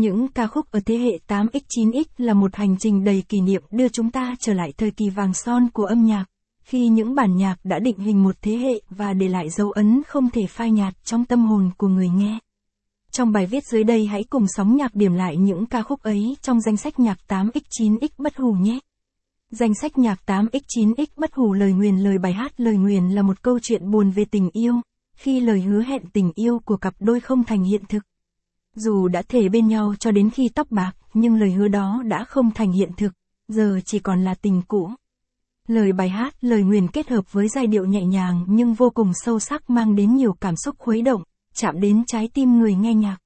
Những ca khúc ở thế hệ 8X9X là một hành trình đầy kỷ niệm đưa chúng ta trở lại thời kỳ vàng son của âm nhạc, khi những bản nhạc đã định hình một thế hệ và để lại dấu ấn không thể phai nhạt trong tâm hồn của người nghe. Trong bài viết dưới đây hãy cùng sóng nhạc điểm lại những ca khúc ấy trong danh sách nhạc 8X9X bất hủ nhé. Danh sách nhạc 8X9X bất hủ lời nguyền lời bài hát lời nguyền là một câu chuyện buồn về tình yêu, khi lời hứa hẹn tình yêu của cặp đôi không thành hiện thực. Dù đã thề bên nhau cho đến khi tóc bạc, nhưng lời hứa đó đã không thành hiện thực, giờ chỉ còn là tình cũ. Lời bài hát, lời nguyền kết hợp với giai điệu nhẹ nhàng nhưng vô cùng sâu sắc mang đến nhiều cảm xúc khuấy động, chạm đến trái tim người nghe nhạc.